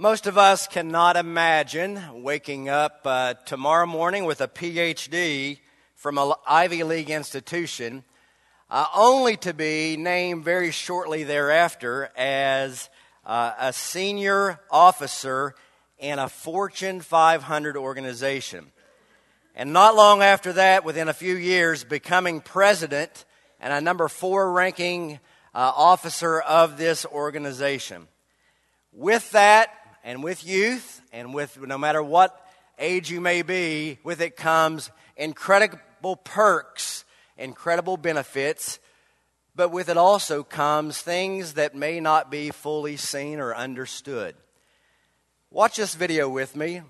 Most of us cannot imagine waking up uh, tomorrow morning with a PhD from an Ivy League institution, uh, only to be named very shortly thereafter as uh, a senior officer in a Fortune 500 organization. And not long after that, within a few years, becoming president and a number four ranking uh, officer of this organization. With that, and with youth, and with no matter what age you may be, with it comes incredible perks, incredible benefits, but with it also comes things that may not be fully seen or understood. Watch this video with me,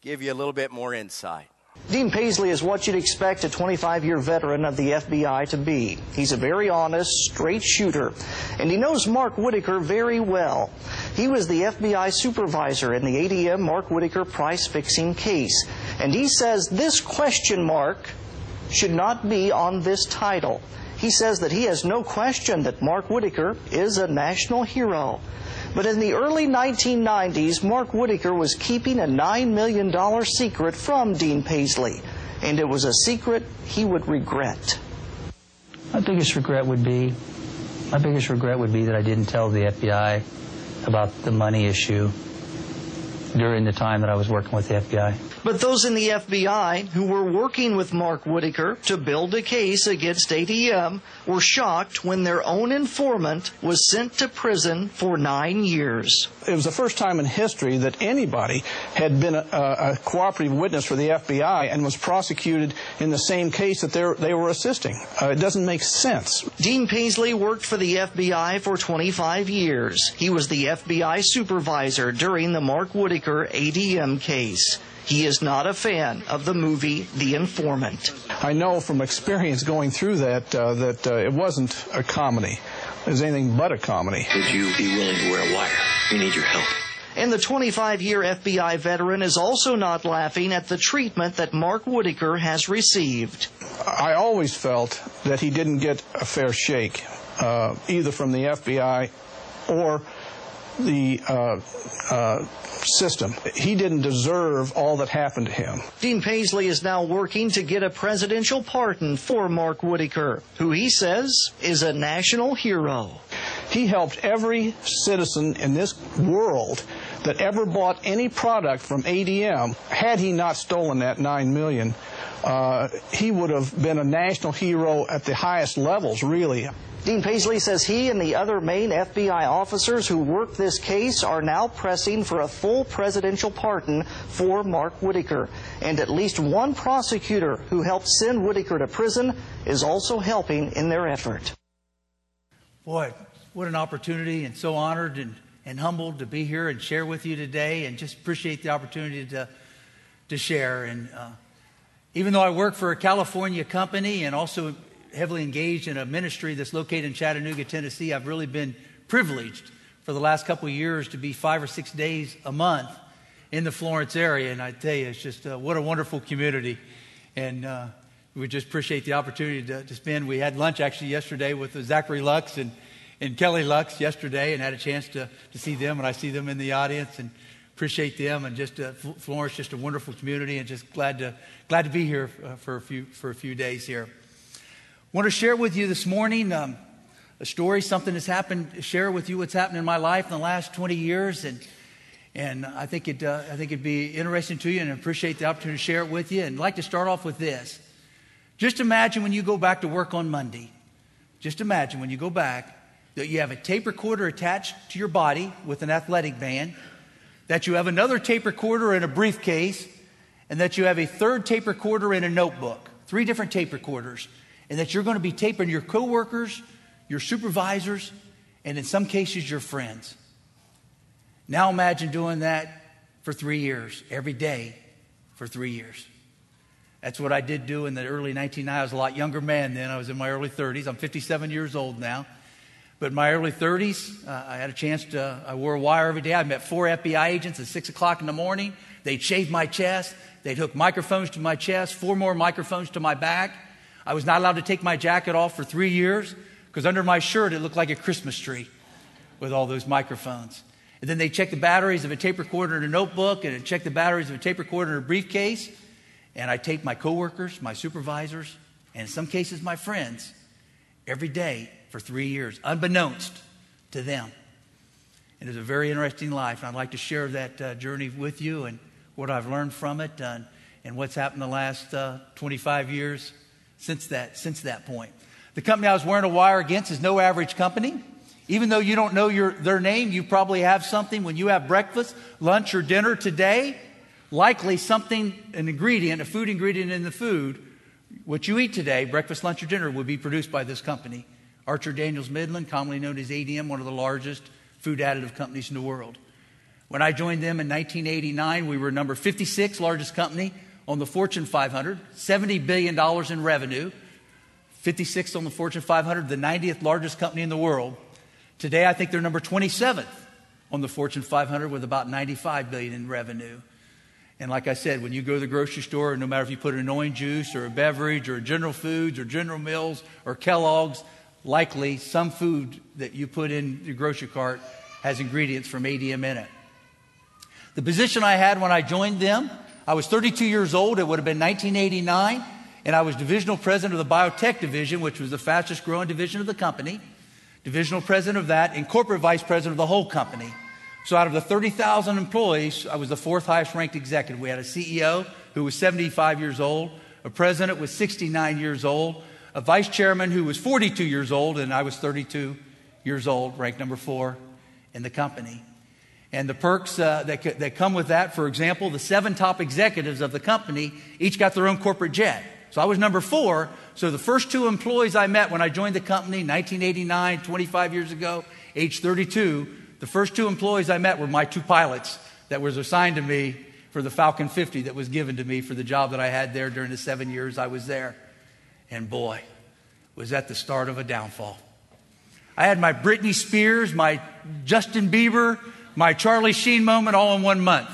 give you a little bit more insight. Dean Paisley is what you'd expect a 25 year veteran of the FBI to be. He's a very honest, straight shooter, and he knows Mark Whitacre very well. He was the FBI supervisor in the ADM Mark Whitacre price fixing case, and he says this question mark should not be on this title. He says that he has no question that Mark Whitacre is a national hero. But in the early 1990s, Mark Whitacre was keeping a $9 million secret from Dean Paisley, and it was a secret he would regret. My biggest regret would be, my biggest regret would be that I didn't tell the FBI about the money issue during the time that I was working with the FBI. But those in the FBI who were working with Mark Whitacre to build a case against ADM were shocked when their own informant was sent to prison for nine years. It was the first time in history that anybody had been a, a cooperative witness for the FBI and was prosecuted in the same case that they were assisting. Uh, it doesn't make sense. Dean Paisley worked for the FBI for 25 years. He was the FBI supervisor during the Mark Whitacre ADM case. He is not a fan of the movie The Informant. I know from experience going through that uh, that uh, it wasn't a comedy. It was anything but a comedy. Would you be willing to wear a wire? We need your help. And the 25 year FBI veteran is also not laughing at the treatment that Mark Whitacre has received. I always felt that he didn't get a fair shake, uh, either from the FBI or the uh, uh, system. He didn't deserve all that happened to him. Dean Paisley is now working to get a presidential pardon for Mark Whitacre, who he says is a national hero. He helped every citizen in this world that ever bought any product from ADM. Had he not stolen that nine million, uh, he would have been a national hero at the highest levels, really. Dean Paisley says he and the other main FBI officers who worked this case are now pressing for a full presidential pardon for Mark Whitacre. And at least one prosecutor who helped send Whitacre to prison is also helping in their effort. Boy, what an opportunity, and so honored and, and humbled to be here and share with you today, and just appreciate the opportunity to, to share. And uh, even though I work for a California company and also heavily engaged in a ministry that's located in Chattanooga, Tennessee. I've really been privileged for the last couple of years to be five or six days a month in the Florence area. And I tell you, it's just uh, what a wonderful community. And uh, we just appreciate the opportunity to, to, spend. We had lunch actually yesterday with Zachary Lux and, and Kelly Lux yesterday and had a chance to, to see them. And I see them in the audience and appreciate them. And just uh, Florence, just a wonderful community and just glad to, glad to be here uh, for, a few, for a few days here want to share with you this morning um, a story, something that's happened, share with you what's happened in my life in the last 20 years. And, and I, think it, uh, I think it'd be interesting to you and appreciate the opportunity to share it with you. And I'd like to start off with this. Just imagine when you go back to work on Monday. Just imagine when you go back that you have a tape recorder attached to your body with an athletic band, that you have another tape recorder in a briefcase, and that you have a third tape recorder in a notebook. Three different tape recorders and that you're going to be taping your coworkers, your supervisors, and in some cases, your friends. Now imagine doing that for three years, every day for three years. That's what I did do in the early 1990s. I was a lot younger man then. I was in my early 30s. I'm 57 years old now. But in my early 30s, uh, I had a chance to, I wore a wire every day. I met four FBI agents at 6 o'clock in the morning. They'd shave my chest. They'd hook microphones to my chest, four more microphones to my back. I was not allowed to take my jacket off for three years because under my shirt it looked like a Christmas tree with all those microphones. And then they checked the batteries of a tape recorder in a notebook and checked the batteries of a tape recorder in a briefcase. And I taped my coworkers, my supervisors, and in some cases my friends every day for three years, unbeknownst to them. And it's a very interesting life. And I'd like to share that uh, journey with you and what I've learned from it and, and what's happened the last uh, 25 years since that, since that point. The company I was wearing a wire against is no average company. Even though you don't know your, their name, you probably have something when you have breakfast, lunch, or dinner today. Likely something, an ingredient, a food ingredient in the food, what you eat today, breakfast, lunch, or dinner, would be produced by this company. Archer Daniels Midland, commonly known as ADM, one of the largest food additive companies in the world. When I joined them in 1989, we were number 56 largest company on the Fortune 500, $70 billion in revenue, 56th on the Fortune 500, the 90th largest company in the world. Today, I think they're number 27th on the Fortune 500 with about 95 billion in revenue. And like I said, when you go to the grocery store, no matter if you put an orange juice or a beverage or General Foods or General Mills or Kellogg's, likely some food that you put in your grocery cart has ingredients from ADM in it. The position I had when I joined them, I was 32 years old. It would have been 1989. And I was divisional president of the biotech division, which was the fastest growing division of the company divisional president of that, and corporate vice president of the whole company. So out of the 30,000 employees, I was the fourth highest ranked executive. We had a CEO who was 75 years old, a president was 69 years old, a vice chairman who was 42 years old, and I was 32 years old, ranked number four in the company. And the perks uh, that, that come with that, for example, the seven top executives of the company each got their own corporate jet. So I was number four. So the first two employees I met when I joined the company, 1989, 25 years ago, age 32, the first two employees I met were my two pilots that was assigned to me for the Falcon 50 that was given to me for the job that I had there during the seven years I was there. And boy, was that the start of a downfall. I had my Britney Spears, my Justin Bieber, my Charlie Sheen moment all in one month.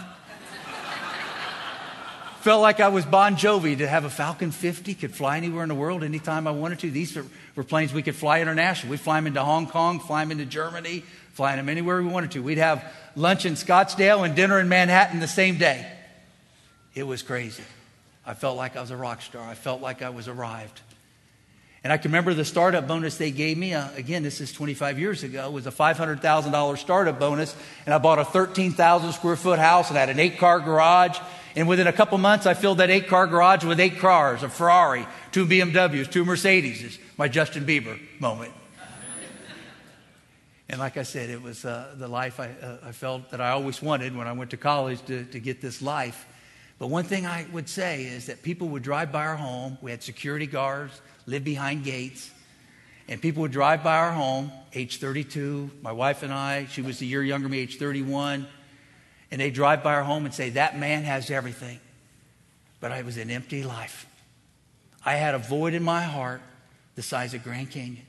Felt like I was Bon Jovi to have a Falcon 50, could fly anywhere in the world anytime I wanted to. These were planes we could fly internationally. We'd fly them into Hong Kong, fly them into Germany, fly them anywhere we wanted to. We'd have lunch in Scottsdale and dinner in Manhattan the same day. It was crazy. I felt like I was a rock star. I felt like I was arrived. And I can remember the startup bonus they gave me. Uh, again, this is 25 years ago. It was a $500,000 startup bonus. And I bought a 13,000 square foot house and had an eight car garage and within a couple months, I filled that eight car garage with eight cars a Ferrari, two BMWs, two Mercedes. My Justin Bieber moment. and like I said, it was uh, the life I, uh, I, felt that I always wanted when I went to college to, to get this life. But one thing I would say is that people would drive by our home. We had security guards, live behind gates. And people would drive by our home, age 32. My wife and I, she was a year younger than me, age 31 and they drive by our home and say, That man has everything. But I was an empty life. I had a void in my heart the size of Grand Canyon.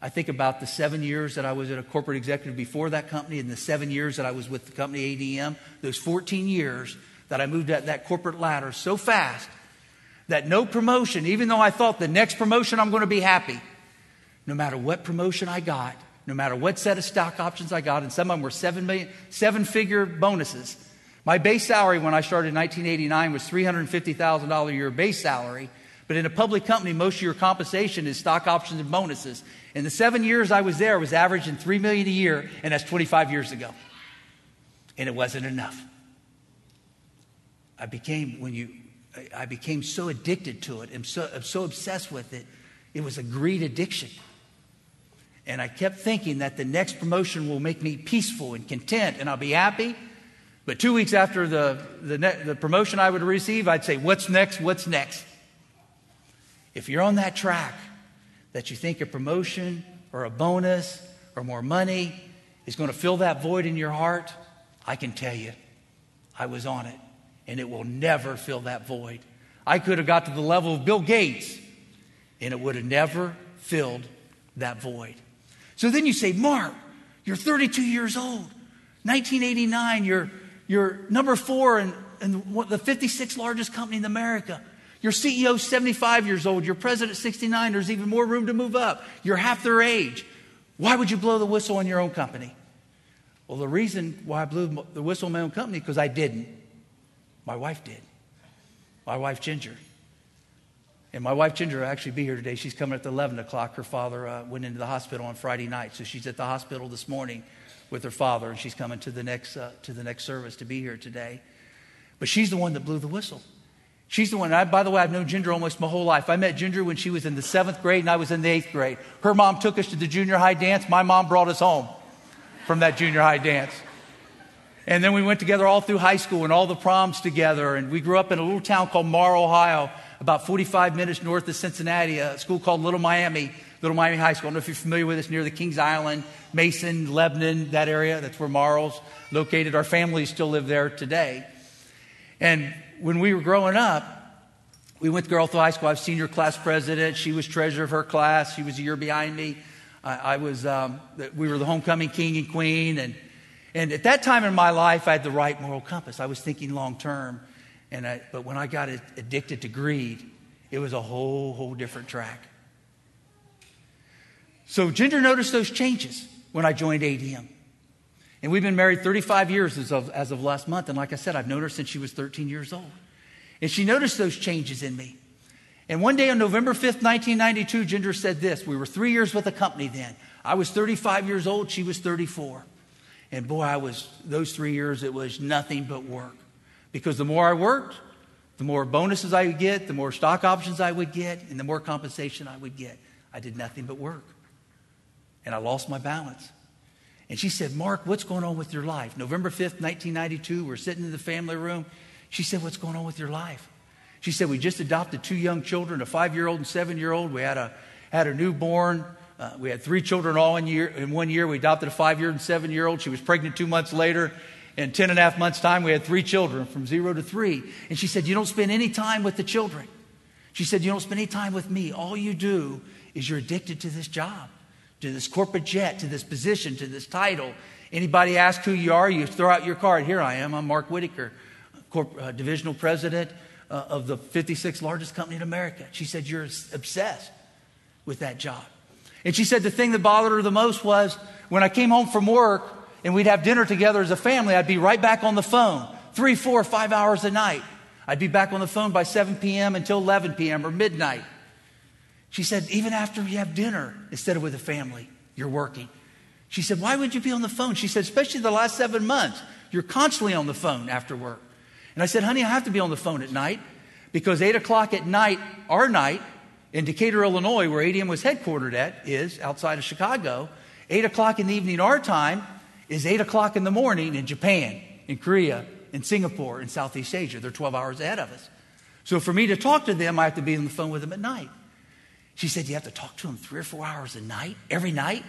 I think about the seven years that I was at a corporate executive before that company and the seven years that I was with the company ADM, those 14 years that I moved up that corporate ladder so fast that no promotion, even though I thought the next promotion I'm going to be happy, no matter what promotion I got, no matter what set of stock options I got, and some of them were seven million, seven figure bonuses. My base salary when I started in 1989 was $350,000 a year base salary. But in a public company, most of your compensation is stock options and bonuses. In the seven years I was there, I was averaging 3 million a year, and that's 25 years ago. And it wasn't enough. I became, when you, I became so addicted to it, and so, am so obsessed with it, it was a greed addiction. And I kept thinking that the next promotion will make me peaceful and content and I'll be happy. But two weeks after the, the, ne- the promotion I would receive, I'd say, What's next? What's next? If you're on that track that you think a promotion or a bonus or more money is going to fill that void in your heart, I can tell you, I was on it. And it will never fill that void. I could have got to the level of Bill Gates, and it would have never filled that void. So then you say, Mark, you're 32 years old. 1989, you're, you're number four in, in the 56th largest company in America. Your CEO 75 years old. Your president 69. There's even more room to move up. You're half their age. Why would you blow the whistle on your own company? Well, the reason why I blew the whistle on my own company because I didn't. My wife did. My wife Ginger. And my wife Ginger will actually be here today. She's coming at the 11 o'clock. Her father uh, went into the hospital on Friday night, so she's at the hospital this morning with her father, and she's coming to the next uh, to the next service to be here today. But she's the one that blew the whistle. She's the one. I, by the way, I've known Ginger almost my whole life. I met Ginger when she was in the seventh grade and I was in the eighth grade. Her mom took us to the junior high dance. My mom brought us home from that junior high dance. And then we went together all through high school and all the proms together. And we grew up in a little town called Morrow, Ohio, about 45 minutes north of Cincinnati, a school called Little Miami, Little Miami High School. I don't know if you're familiar with this, near the Kings Island, Mason, Lebanon, that area. That's where Morrow's located. Our families still live there today. And when we were growing up, we went to through High School. I was senior class president. She was treasurer of her class. She was a year behind me. I, I was, um, we were the homecoming king and queen. And, and at that time in my life, I had the right moral compass. I was thinking long term. And I, but when I got addicted to greed, it was a whole, whole different track. So Ginger noticed those changes when I joined ADM. And we've been married 35 years as of, as of last month. And like I said, I've known her since she was 13 years old. And she noticed those changes in me. And one day on November 5th, 1992, Ginger said this. We were three years with the company then. I was 35 years old, she was 34. And boy, I was, those three years, it was nothing but work. Because the more I worked, the more bonuses I would get, the more stock options I would get, and the more compensation I would get. I did nothing but work. And I lost my balance. And she said, Mark, what's going on with your life? November 5th, 1992, we're sitting in the family room. She said, What's going on with your life? She said, We just adopted two young children, a five year old and seven year old. We had a, had a newborn. Uh, we had three children all in, year, in one year. We adopted a five year and seven year old. She was pregnant two months later. In 10 and a half months' time, we had three children from zero to three. And she said, You don't spend any time with the children. She said, You don't spend any time with me. All you do is you're addicted to this job to this corporate jet, to this position, to this title. Anybody ask who you are, you throw out your card. Here I am. I'm Mark Whitacre, corp- uh, divisional president uh, of the 56th largest company in America. She said, You're obsessed with that job. And she said the thing that bothered her the most was when I came home from work and we'd have dinner together as a family, I'd be right back on the phone, three, four, five hours a night. I'd be back on the phone by 7 p.m. until 11 p.m. or midnight. She said, even after you have dinner, instead of with the family, you're working. She said, why would you be on the phone? She said, especially the last seven months, you're constantly on the phone after work. And I said, honey, I have to be on the phone at night because eight o'clock at night, our night, in Decatur, Illinois, where ADM was headquartered at, is outside of Chicago. Eight o'clock in the evening, our time, is eight o'clock in the morning in Japan, in Korea, in Singapore, in Southeast Asia. They're 12 hours ahead of us. So for me to talk to them, I have to be on the phone with them at night. She said, You have to talk to them three or four hours a night, every night?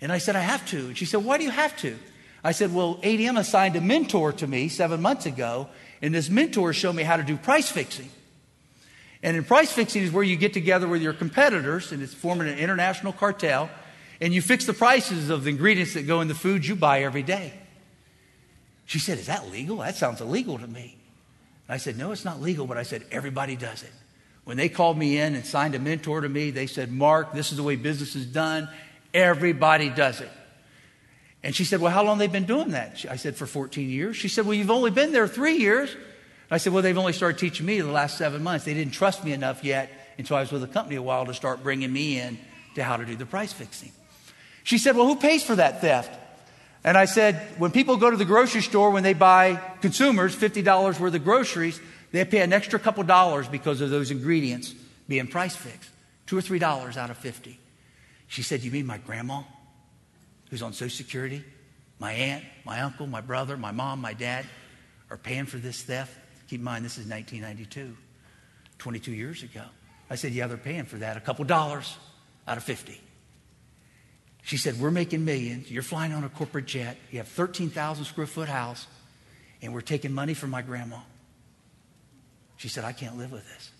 And I said, I have to. And she said, Why do you have to? I said, Well, ADM assigned a mentor to me seven months ago, and this mentor showed me how to do price fixing. And in price fixing is where you get together with your competitors, and it's forming an international cartel, and you fix the prices of the ingredients that go in the foods you buy every day. She said, Is that legal? That sounds illegal to me. And I said, No, it's not legal, but I said, Everybody does it. When they called me in and signed a mentor to me, they said, Mark, this is the way business is done. Everybody does it. And she said, Well, how long they been doing that? I said, For 14 years. She said, Well, you've only been there three years. I said, Well, they've only started teaching me the last seven months. They didn't trust me enough yet until I was with the company a while to start bringing me in to how to do the price fixing. She said, Well, who pays for that theft? And I said, When people go to the grocery store, when they buy consumers $50 worth of groceries, they pay an extra couple dollars because of those ingredients being price fixed. Two or three dollars out of 50. She said, You mean my grandma, who's on Social Security, my aunt, my uncle, my brother, my mom, my dad are paying for this theft? Keep in mind, this is 1992, 22 years ago. I said, Yeah, they're paying for that, a couple dollars out of 50. She said, We're making millions. You're flying on a corporate jet. You have 13,000 square foot house, and we're taking money from my grandma. She said, I can't live with this.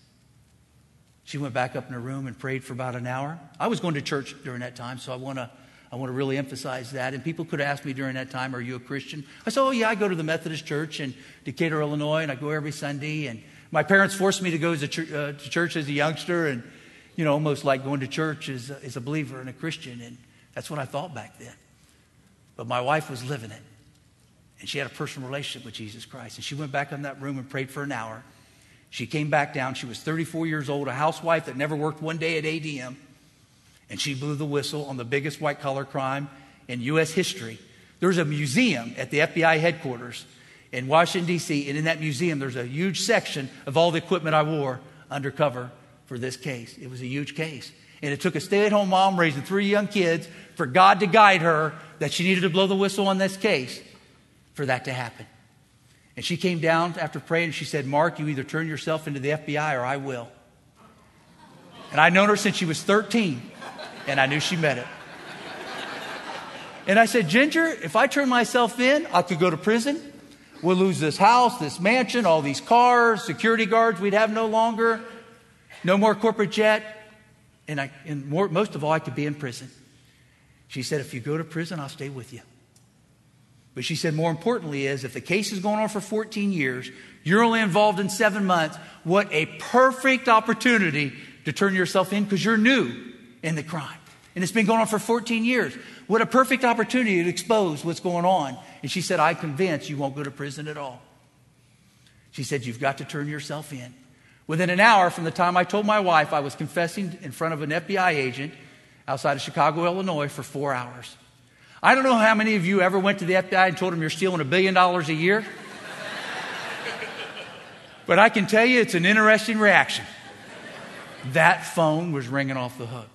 She went back up in her room and prayed for about an hour. I was going to church during that time, so I want to I want to really emphasize that. And people could ask me during that time, Are you a Christian? I said, Oh, yeah, I go to the Methodist Church in Decatur, Illinois, and I go every Sunday. And my parents forced me to go to, ch- uh, to church as a youngster, and, you know, almost like going to church as, as a believer and a Christian. And that's what I thought back then. But my wife was living it. And she had a personal relationship with Jesus Christ. And she went back in that room and prayed for an hour. She came back down. She was 34 years old, a housewife that never worked one day at ADM. And she blew the whistle on the biggest white collar crime in U.S. history. There's a museum at the FBI headquarters in Washington, D.C., and in that museum, there's a huge section of all the equipment I wore undercover for this case. It was a huge case. And it took a stay at home mom raising three young kids for God to guide her that she needed to blow the whistle on this case for that to happen. And she came down after praying and she said, Mark, you either turn yourself into the FBI or I will. And I'd known her since she was 13, and I knew she meant it. And I said, Ginger, if I turn myself in, I could go to prison. We'll lose this house, this mansion, all these cars, security guards we'd have no longer, no more corporate jet. And, I, and more, most of all, I could be in prison. She said, if you go to prison, I'll stay with you. But she said, more importantly, is if the case is going on for 14 years, you're only involved in seven months, what a perfect opportunity to turn yourself in because you're new in the crime. And it's been going on for 14 years. What a perfect opportunity to expose what's going on. And she said, I'm convinced you won't go to prison at all. She said, You've got to turn yourself in. Within an hour from the time I told my wife I was confessing in front of an FBI agent outside of Chicago, Illinois, for four hours. I don't know how many of you ever went to the FBI and told them you're stealing a billion dollars a year. but I can tell you it's an interesting reaction. That phone was ringing off the hook.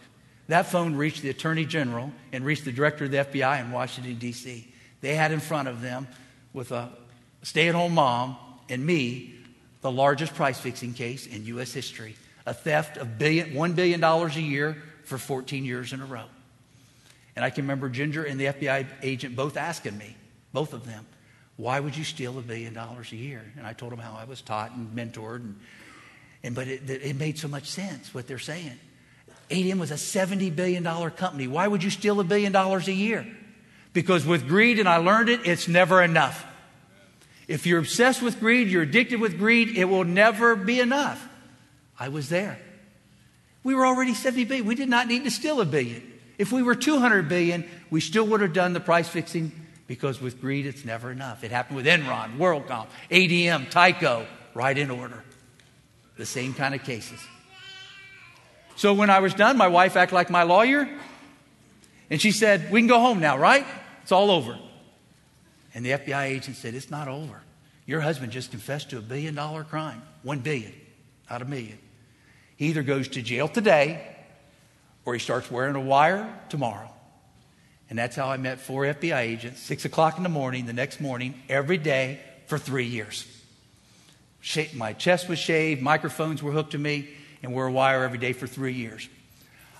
That phone reached the Attorney General and reached the Director of the FBI in Washington, D.C. They had in front of them, with a stay at home mom and me, the largest price fixing case in U.S. history a theft of billion, $1 billion a year for 14 years in a row. And I can remember Ginger and the FBI agent both asking me, both of them, why would you steal a billion dollars a year? And I told them how I was taught and mentored. And, and but it, it made so much sense what they're saying. ADM was a $70 billion company. Why would you steal a billion dollars a year? Because with greed, and I learned it, it's never enough. If you're obsessed with greed, you're addicted with greed, it will never be enough. I was there. We were already 70 billion. We did not need to steal a billion. If we were 200 billion, we still would have done the price fixing because with greed, it's never enough. It happened with Enron, WorldCom, ADM, Tyco, right in order. The same kind of cases. So when I was done, my wife acted like my lawyer, and she said, We can go home now, right? It's all over. And the FBI agent said, It's not over. Your husband just confessed to a billion dollar crime. One billion, not a million. He either goes to jail today or he starts wearing a wire tomorrow. And that's how I met four FBI agents, six o'clock in the morning, the next morning, every day for three years. My chest was shaved, microphones were hooked to me, and wore a wire every day for three years.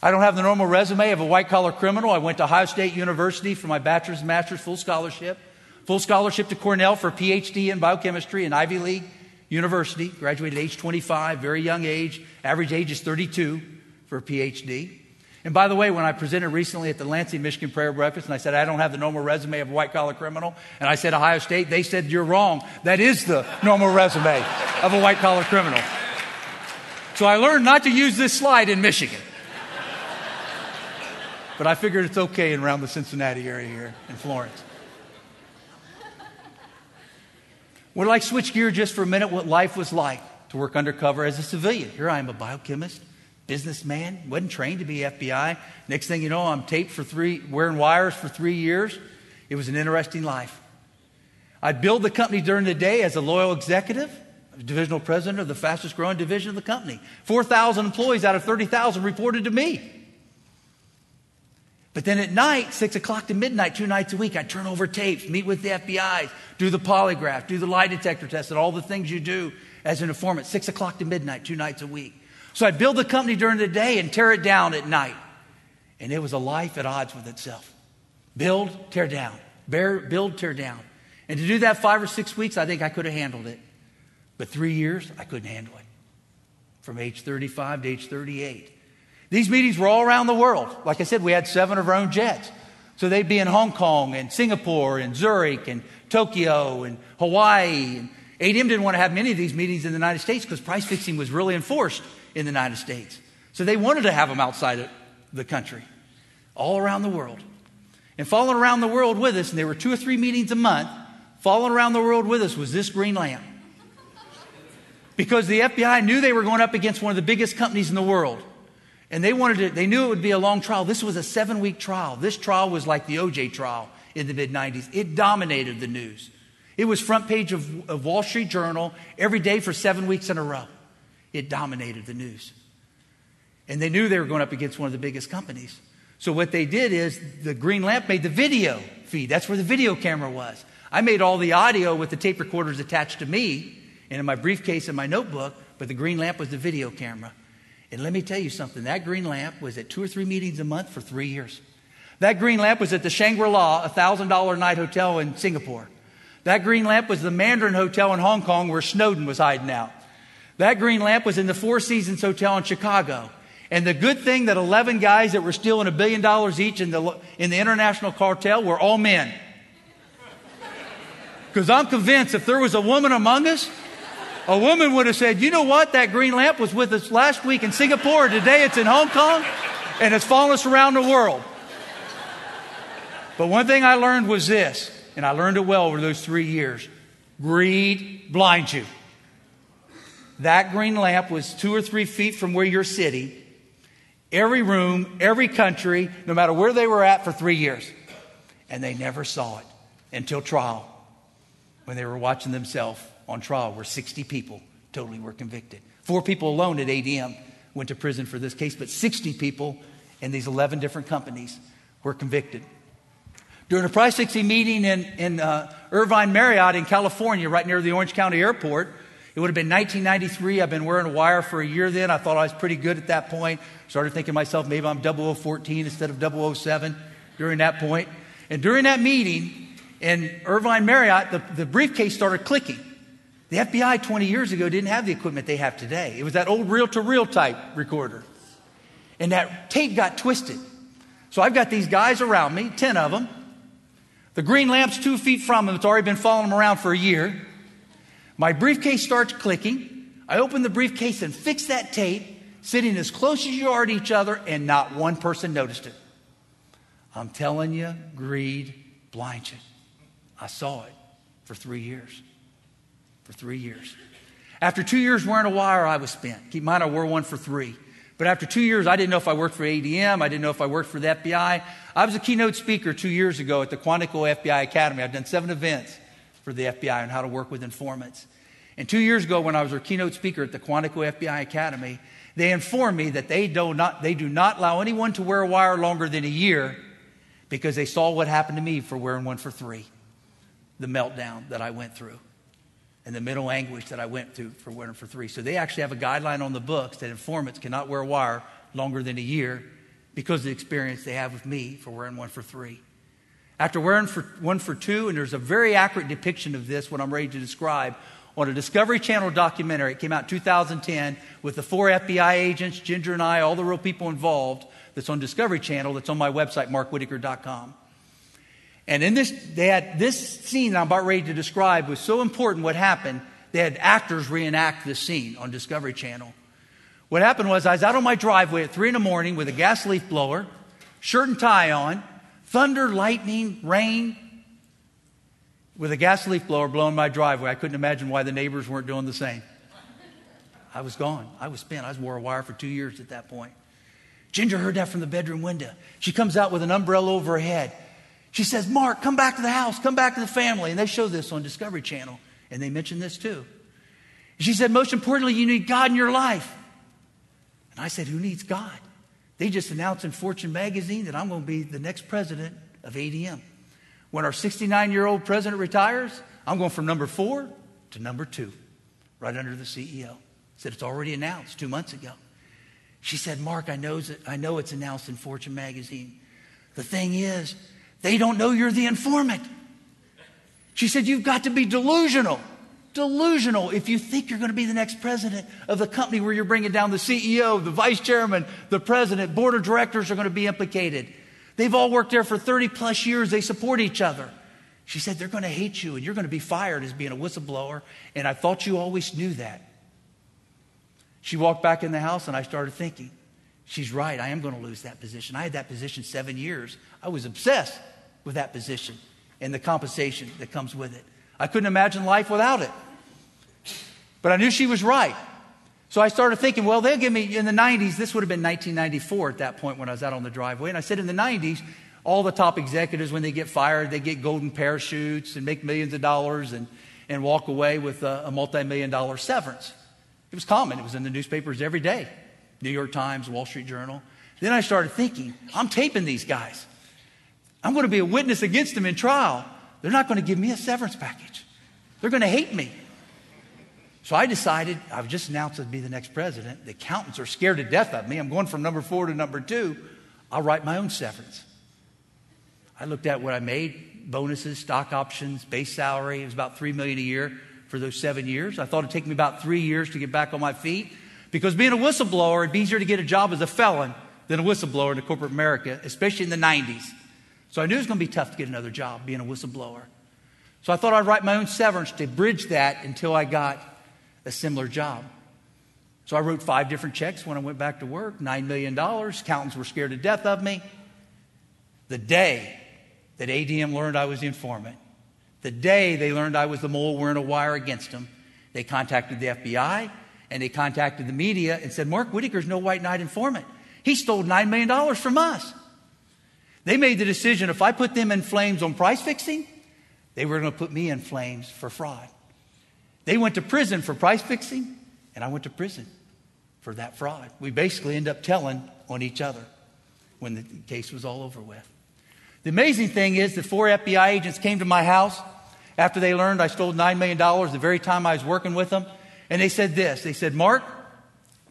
I don't have the normal resume of a white collar criminal. I went to Ohio State University for my bachelor's and master's full scholarship, full scholarship to Cornell for a PhD in biochemistry in Ivy League University. Graduated at age 25, very young age. Average age is 32 for a PhD. And by the way, when I presented recently at the Lansing, Michigan Prayer Breakfast, and I said, I don't have the normal resume of a white collar criminal, and I said Ohio State, they said, You're wrong. That is the normal resume of a white collar criminal. So I learned not to use this slide in Michigan. But I figured it's okay around the Cincinnati area here in Florence. Would I like switch gear just for a minute what life was like to work undercover as a civilian? Here I am, a biochemist businessman, wasn't trained to be FBI. Next thing you know, I'm taped for three, wearing wires for three years. It was an interesting life. I'd build the company during the day as a loyal executive, divisional president of the fastest growing division of the company. 4,000 employees out of 30,000 reported to me. But then at night, 6 o'clock to midnight, two nights a week, I turn over tapes, meet with the FBI, do the polygraph, do the lie detector test, and all the things you do as an informant, 6 o'clock to midnight, two nights a week. So I'd build the company during the day and tear it down at night. And it was a life at odds with itself. Build, tear down. Bear, build, tear down. And to do that five or six weeks, I think I could have handled it. But three years, I couldn't handle it. From age 35 to age 38. These meetings were all around the world. Like I said, we had seven of our own jets. So they'd be in Hong Kong and Singapore and Zurich and Tokyo and Hawaii. And ADM didn't want to have many of these meetings in the United States because price fixing was really enforced in the United States. So they wanted to have them outside of the country, all around the world. And following around the world with us, and there were two or three meetings a month, following around the world with us was this green lamp. Because the FBI knew they were going up against one of the biggest companies in the world. And they wanted to, they knew it would be a long trial. This was a seven week trial. This trial was like the OJ trial in the mid 90s. It dominated the news. It was front page of, of Wall Street Journal every day for seven weeks in a row. It dominated the news. And they knew they were going up against one of the biggest companies. So what they did is the green lamp made the video feed. That's where the video camera was. I made all the audio with the tape recorders attached to me and in my briefcase and my notebook, but the green lamp was the video camera. And let me tell you something that green lamp was at two or three meetings a month for three years. That green lamp was at the Shangri La, a $1,000 night hotel in Singapore. That green lamp was the Mandarin Hotel in Hong Kong where Snowden was hiding out. That green lamp was in the Four Seasons Hotel in Chicago. And the good thing that 11 guys that were stealing a billion dollars each in the, in the international cartel were all men. Because I'm convinced if there was a woman among us, a woman would have said, You know what? That green lamp was with us last week in Singapore. Today it's in Hong Kong and it's following us around the world. But one thing I learned was this, and I learned it well over those three years greed blinds you. That green lamp was two or three feet from where you're sitting. Every room, every country, no matter where they were at for three years. And they never saw it until trial when they were watching themselves on trial where 60 people totally were convicted. Four people alone at ADM went to prison for this case, but 60 people in these 11 different companies were convicted. During a price fixing meeting in, in uh, Irvine Marriott in California, right near the Orange County Airport, it would have been 1993. I've been wearing a wire for a year then. I thought I was pretty good at that point. Started thinking to myself, maybe I'm 0014 instead of 007 during that point. And during that meeting in Irvine Marriott, the, the briefcase started clicking. The FBI 20 years ago didn't have the equipment they have today. It was that old reel to reel type recorder. And that tape got twisted. So I've got these guys around me, 10 of them. The green lamp's two feet from them. It's already been following them around for a year. My briefcase starts clicking. I open the briefcase and fix that tape, sitting as close as you are to each other, and not one person noticed it. I'm telling you, greed blinds you. I saw it for three years for three years. After two years wearing a wire, I was spent. Keep in mind, I wore one for three. But after two years, I didn't know if I worked for ADM. I didn't know if I worked for the FBI. I was a keynote speaker two years ago at the Quantico FBI Academy. I've done seven events for the FBI on how to work with informants. And two years ago, when I was a keynote speaker at the Quantico FBI Academy, they informed me that they do not, they do not allow anyone to wear a wire longer than a year because they saw what happened to me for wearing one for three, the meltdown that I went through and the mental anguish that I went through for wearing for three. So they actually have a guideline on the books that informants cannot wear wire longer than a year because of the experience they have with me for wearing one for three. After wearing for one for two, and there's a very accurate depiction of this, what I'm ready to describe, on a Discovery Channel documentary. It came out 2010 with the four FBI agents, Ginger and I, all the real people involved, that's on Discovery Channel, that's on my website, markwhitacre.com. And in this, they had this scene I'm about ready to describe was so important what happened. They had actors reenact this scene on Discovery Channel. What happened was I was out on my driveway at three in the morning with a gas leaf blower, shirt and tie on, thunder, lightning, rain, with a gas leaf blower blowing my driveway. I couldn't imagine why the neighbors weren't doing the same. I was gone. I was spent. I was wore a wire for two years at that point. Ginger heard that from the bedroom window. She comes out with an umbrella over her head. She says, Mark, come back to the house, come back to the family. And they show this on Discovery Channel, and they mention this too. She said, most importantly, you need God in your life. And I said, Who needs God? They just announced in Fortune magazine that I'm going to be the next president of ADM. When our 69 year old president retires, I'm going from number four to number two, right under the CEO. Said it's already announced two months ago. She said, Mark, I know, I know it's announced in Fortune magazine. The thing is, they don't know you're the informant. She said, You've got to be delusional. Delusional if you think you're going to be the next president of the company where you're bringing down the CEO, the vice chairman, the president, board of directors are going to be implicated. They've all worked there for 30 plus years. They support each other. She said, They're going to hate you and you're going to be fired as being a whistleblower. And I thought you always knew that. She walked back in the house and I started thinking, She's right. I am going to lose that position. I had that position seven years. I was obsessed with that position and the compensation that comes with it. I couldn't imagine life without it. But I knew she was right. So I started thinking, well, they'll give me in the 90s, this would have been 1994 at that point when I was out on the driveway. And I said, in the 90s, all the top executives, when they get fired, they get golden parachutes and make millions of dollars and, and walk away with a, a multi million dollar severance. It was common, it was in the newspapers every day New York Times, Wall Street Journal. Then I started thinking, I'm taping these guys. I'm going to be a witness against them in trial. They're not going to give me a severance package. They're going to hate me. So I decided, I was just announced to be the next president. The accountants are scared to death of me. I'm going from number four to number two. I'll write my own severance. I looked at what I made bonuses, stock options, base salary. It was about 3 million a year for those seven years. I thought it'd take me about three years to get back on my feet because being a whistleblower, it'd be easier to get a job as a felon than a whistleblower in corporate America, especially in the 90s. So I knew it was going to be tough to get another job being a whistleblower. So I thought I'd write my own severance to bridge that until I got a similar job. So I wrote five different checks when I went back to work $9 million. Accountants were scared to death of me. The day that ADM learned I was the informant, the day they learned I was the mole wearing a wire against them, they contacted the FBI and they contacted the media and said, Mark Whitacre's no white knight informant. He stole $9 million from us. They made the decision if I put them in flames on price fixing, they were going to put me in flames for fraud. They went to prison for price fixing, and I went to prison for that fraud. We basically end up telling on each other when the case was all over with. The amazing thing is the four FBI agents came to my house after they learned I stole $9 million the very time I was working with them. And they said this. They said, Mark,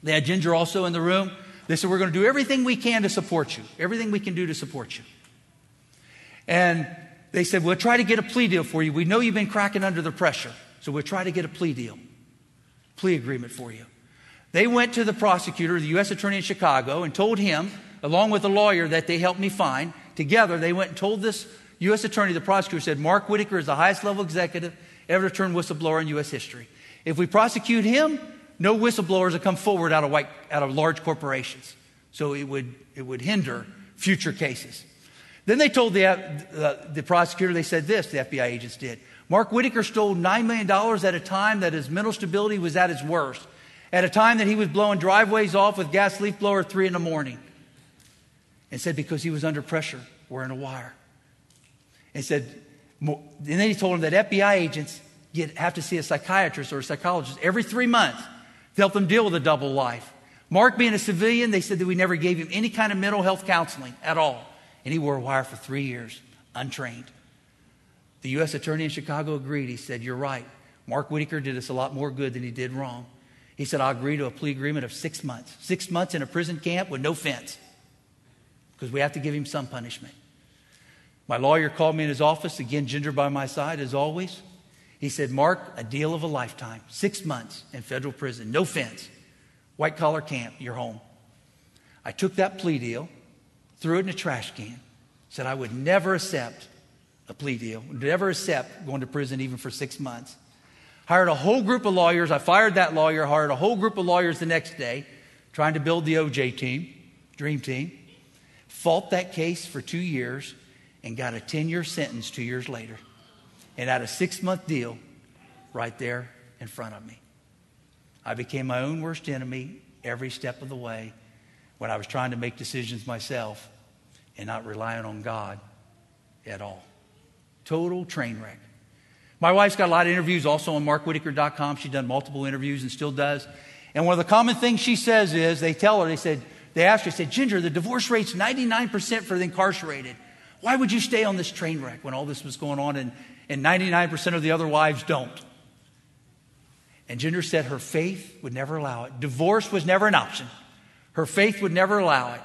they had Ginger also in the room. They said, We're going to do everything we can to support you, everything we can do to support you. And they said, We'll try to get a plea deal for you. We know you've been cracking under the pressure, so we'll try to get a plea deal, plea agreement for you. They went to the prosecutor, the U.S. Attorney in Chicago, and told him, along with a lawyer that they helped me find, together, they went and told this U.S. Attorney, the prosecutor said, Mark Whitacre is the highest level executive ever to turn whistleblower in U.S. history. If we prosecute him, no whistleblowers will come forward out of, white, out of large corporations. So it would, it would hinder future cases. Then they told the, uh, the prosecutor, they said this, the FBI agents did. Mark Whitacre stole $9 million at a time that his mental stability was at its worst, at a time that he was blowing driveways off with gas leaf blower at 3 in the morning. And said because he was under pressure, wearing a wire. And said, and then he told him that FBI agents get, have to see a psychiatrist or a psychologist every three months help them deal with a double life. Mark, being a civilian, they said that we never gave him any kind of mental health counseling at all. And he wore a wire for three years, untrained. The U.S. Attorney in Chicago agreed. He said, You're right. Mark Whitacre did us a lot more good than he did wrong. He said, I'll agree to a plea agreement of six months. Six months in a prison camp with no fence. Because we have to give him some punishment. My lawyer called me in his office, again, Ginger by my side, as always. He said, Mark, a deal of a lifetime, six months in federal prison, no fence, white collar camp, you're home. I took that plea deal, threw it in a trash can, said I would never accept a plea deal, never accept going to prison even for six months. Hired a whole group of lawyers. I fired that lawyer, hired a whole group of lawyers the next day, trying to build the OJ team, dream team. Fought that case for two years and got a 10 year sentence two years later and had a six month deal right there in front of me. I became my own worst enemy every step of the way when I was trying to make decisions myself and not relying on God at all. Total train wreck. My wife's got a lot of interviews also on markwhitacre.com. She's done multiple interviews and still does. And one of the common things she says is they tell her, they said, they asked her, they said, Ginger, the divorce rate's 99% for the incarcerated. Why would you stay on this train wreck when all this was going on and, and 99% of the other wives don't? And Ginger said her faith would never allow it. Divorce was never an option. Her faith would never allow it.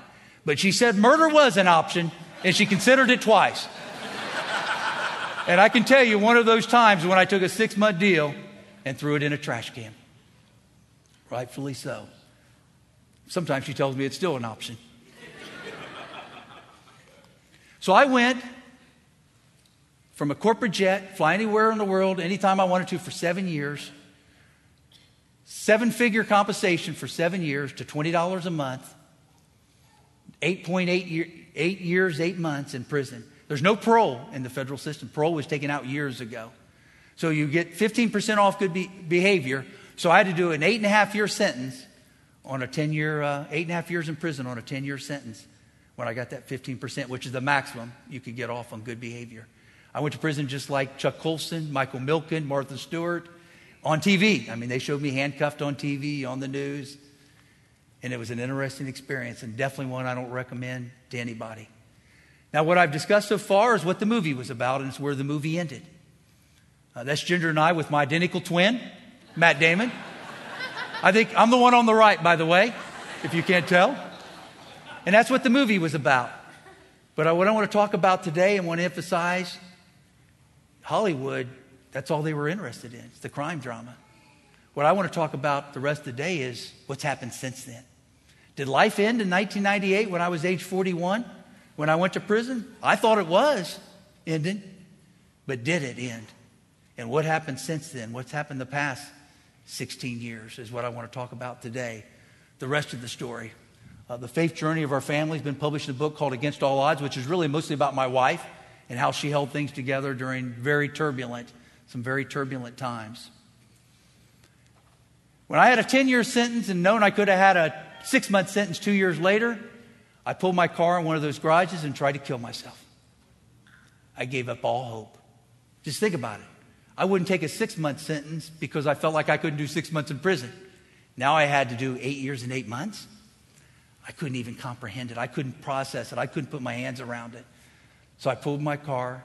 But she said murder was an option, and she considered it twice. and I can tell you one of those times when I took a six month deal and threw it in a trash can. Rightfully so. Sometimes she tells me it's still an option. So I went from a corporate jet, fly anywhere in the world, anytime I wanted to for seven years, seven figure compensation for seven years to $20 a month, 8.8 year, eight years, eight months in prison. There's no parole in the federal system. Parole was taken out years ago. So you get 15% off good be- behavior. So I had to do an eight and a half year sentence on a 10 year, uh, eight and a half years in prison on a 10 year sentence when I got that 15%, which is the maximum you could get off on good behavior. I went to prison just like Chuck Colson, Michael Milken, Martha Stewart on TV. I mean, they showed me handcuffed on TV, on the news. And it was an interesting experience and definitely one I don't recommend to anybody. Now, what I've discussed so far is what the movie was about, and it's where the movie ended. Uh, that's Ginger and I with my identical twin, Matt Damon. I think I'm the one on the right, by the way, if you can't tell. And that's what the movie was about. But what I want to talk about today and want to emphasize Hollywood, that's all they were interested in. It's the crime drama. What I want to talk about the rest of the day is what's happened since then. Did life end in 1998 when I was age 41? When I went to prison? I thought it was ending. But did it end? And what happened since then? What's happened the past 16 years is what I want to talk about today. The rest of the story. Uh, the faith journey of our family has been published in a book called Against All Odds, which is really mostly about my wife and how she held things together during very turbulent, some very turbulent times. When I had a 10 year sentence and known I could have had a six month sentence two years later, I pulled my car in one of those garages and tried to kill myself. I gave up all hope. Just think about it. I wouldn't take a six month sentence because I felt like I couldn't do six months in prison. Now I had to do eight years and eight months. I couldn't even comprehend it. I couldn't process it. I couldn't put my hands around it. So I pulled my car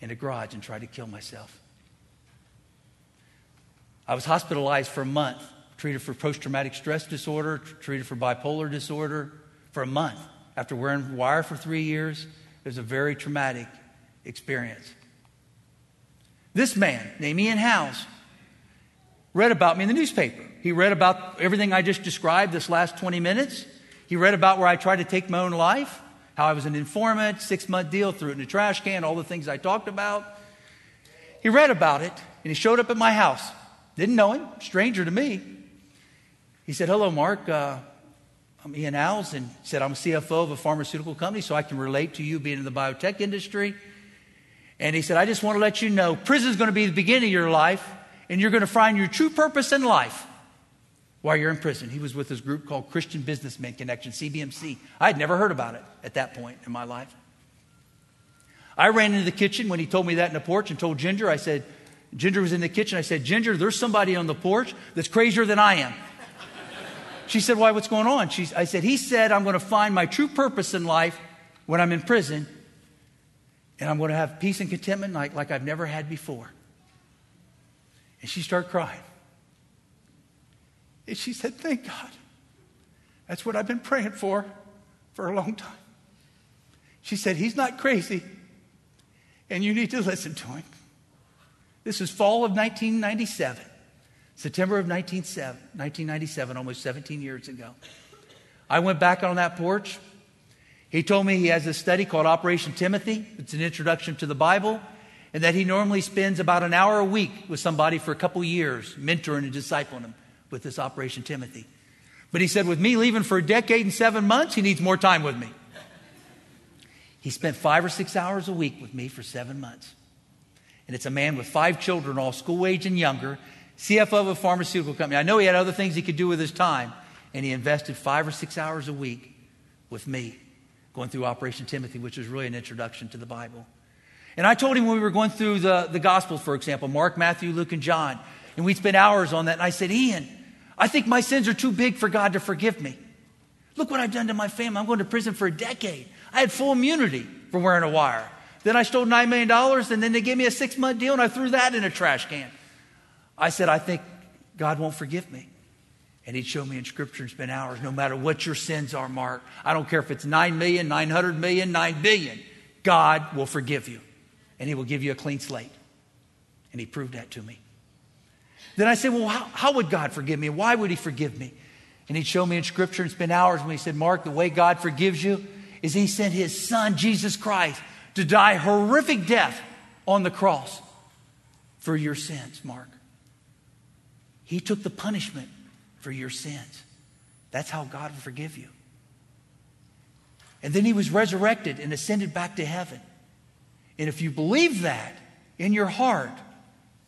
in a garage and tried to kill myself. I was hospitalized for a month, treated for post traumatic stress disorder, treated for bipolar disorder for a month. After wearing wire for three years, it was a very traumatic experience. This man, named Ian Howes, read about me in the newspaper. He read about everything I just described this last 20 minutes. He read about where I tried to take my own life, how I was an informant, six month deal, threw it in a trash can, all the things I talked about. He read about it and he showed up at my house. Didn't know him, stranger to me. He said, Hello, Mark. Uh, I'm Ian Howes, and said, I'm a CFO of a pharmaceutical company, so I can relate to you being in the biotech industry. And he said, I just want to let you know prison is going to be the beginning of your life, and you're going to find your true purpose in life while you're in prison. He was with this group called Christian Businessmen Connection, CBMC. I had never heard about it at that point in my life. I ran into the kitchen when he told me that in the porch and told Ginger, I said, Ginger was in the kitchen. I said, Ginger, there's somebody on the porch that's crazier than I am. She said, Why, what's going on? She, I said, He said, I'm going to find my true purpose in life when I'm in prison, and I'm going to have peace and contentment like, like I've never had before. And she started crying. And she said, Thank God. That's what I've been praying for for a long time. She said, He's not crazy, and you need to listen to him. This is fall of 1997, September of 1997, almost 17 years ago. I went back on that porch. He told me he has a study called Operation Timothy. It's an introduction to the Bible, and that he normally spends about an hour a week with somebody for a couple years, mentoring and discipling them with this Operation Timothy. But he said, with me leaving for a decade and seven months, he needs more time with me. He spent five or six hours a week with me for seven months. And it's a man with five children, all school age and younger, CFO of a pharmaceutical company. I know he had other things he could do with his time, and he invested five or six hours a week with me going through Operation Timothy, which was really an introduction to the Bible. And I told him when we were going through the, the Gospels, for example, Mark, Matthew, Luke, and John, and we'd spend hours on that, and I said, Ian, I think my sins are too big for God to forgive me. Look what I've done to my family. I'm going to prison for a decade. I had full immunity for wearing a wire. Then I stole $9 million, and then they gave me a six month deal, and I threw that in a trash can. I said, I think God won't forgive me. And he'd show me in scripture and spend hours, no matter what your sins are, Mark. I don't care if it's 9 million, 900 million, 9 billion. God will forgive you. And he will give you a clean slate. And he proved that to me. Then I said, Well, how, how would God forgive me? Why would He forgive me? And he'd show me in scripture and spend hours when he said, Mark, the way God forgives you is He sent His Son, Jesus Christ, to die horrific death on the cross for your sins, Mark. He took the punishment for your sins. That's how God will forgive you. And then he was resurrected and ascended back to heaven. And if you believe that in your heart,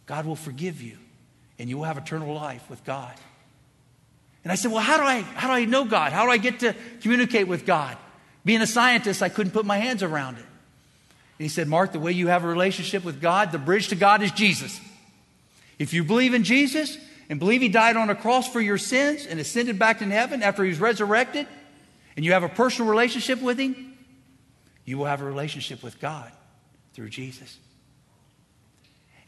God will forgive you and you will have eternal life with God. And I said, Well, how do I how do I know God? How do I get to communicate with God? Being a scientist, I couldn't put my hands around it. And he said, Mark, the way you have a relationship with God, the bridge to God is Jesus. If you believe in Jesus and believe he died on a cross for your sins and ascended back in heaven after he was resurrected, and you have a personal relationship with him, you will have a relationship with God through Jesus.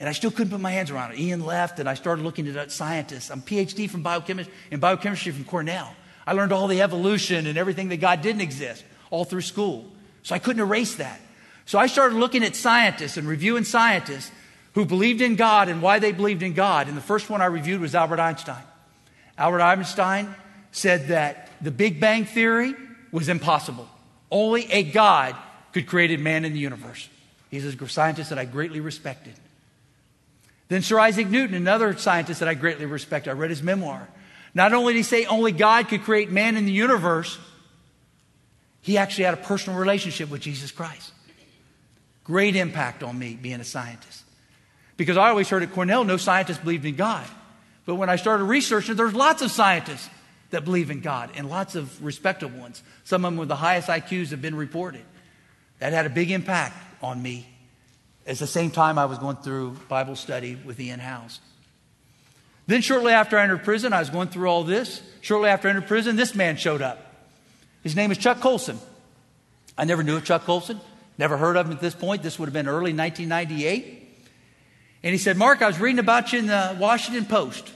And I still couldn't put my hands around it. Ian left, and I started looking at scientists. I'm PhD from biochemistry in biochemistry from Cornell. I learned all the evolution and everything that God didn't exist all through school. So I couldn't erase that. So I started looking at scientists and reviewing scientists who believed in God and why they believed in God. And the first one I reviewed was Albert Einstein. Albert Einstein said that the Big Bang Theory was impossible. Only a God could create a man in the universe. He's a scientist that I greatly respected. Then Sir Isaac Newton, another scientist that I greatly respect, I read his memoir. Not only did he say only God could create man in the universe, he actually had a personal relationship with Jesus Christ. Great impact on me being a scientist. Because I always heard at Cornell, no scientist believed in God. But when I started researching, there's lots of scientists that believe in God and lots of respectable ones. Some of them with the highest IQs have been reported. That had a big impact on me at the same time I was going through Bible study with Ian Howes. Then, shortly after I entered prison, I was going through all this. Shortly after I entered prison, this man showed up. His name is Chuck Colson. I never knew of Chuck Colson, never heard of him at this point. This would have been early 1998. And he said, Mark, I was reading about you in the Washington Post.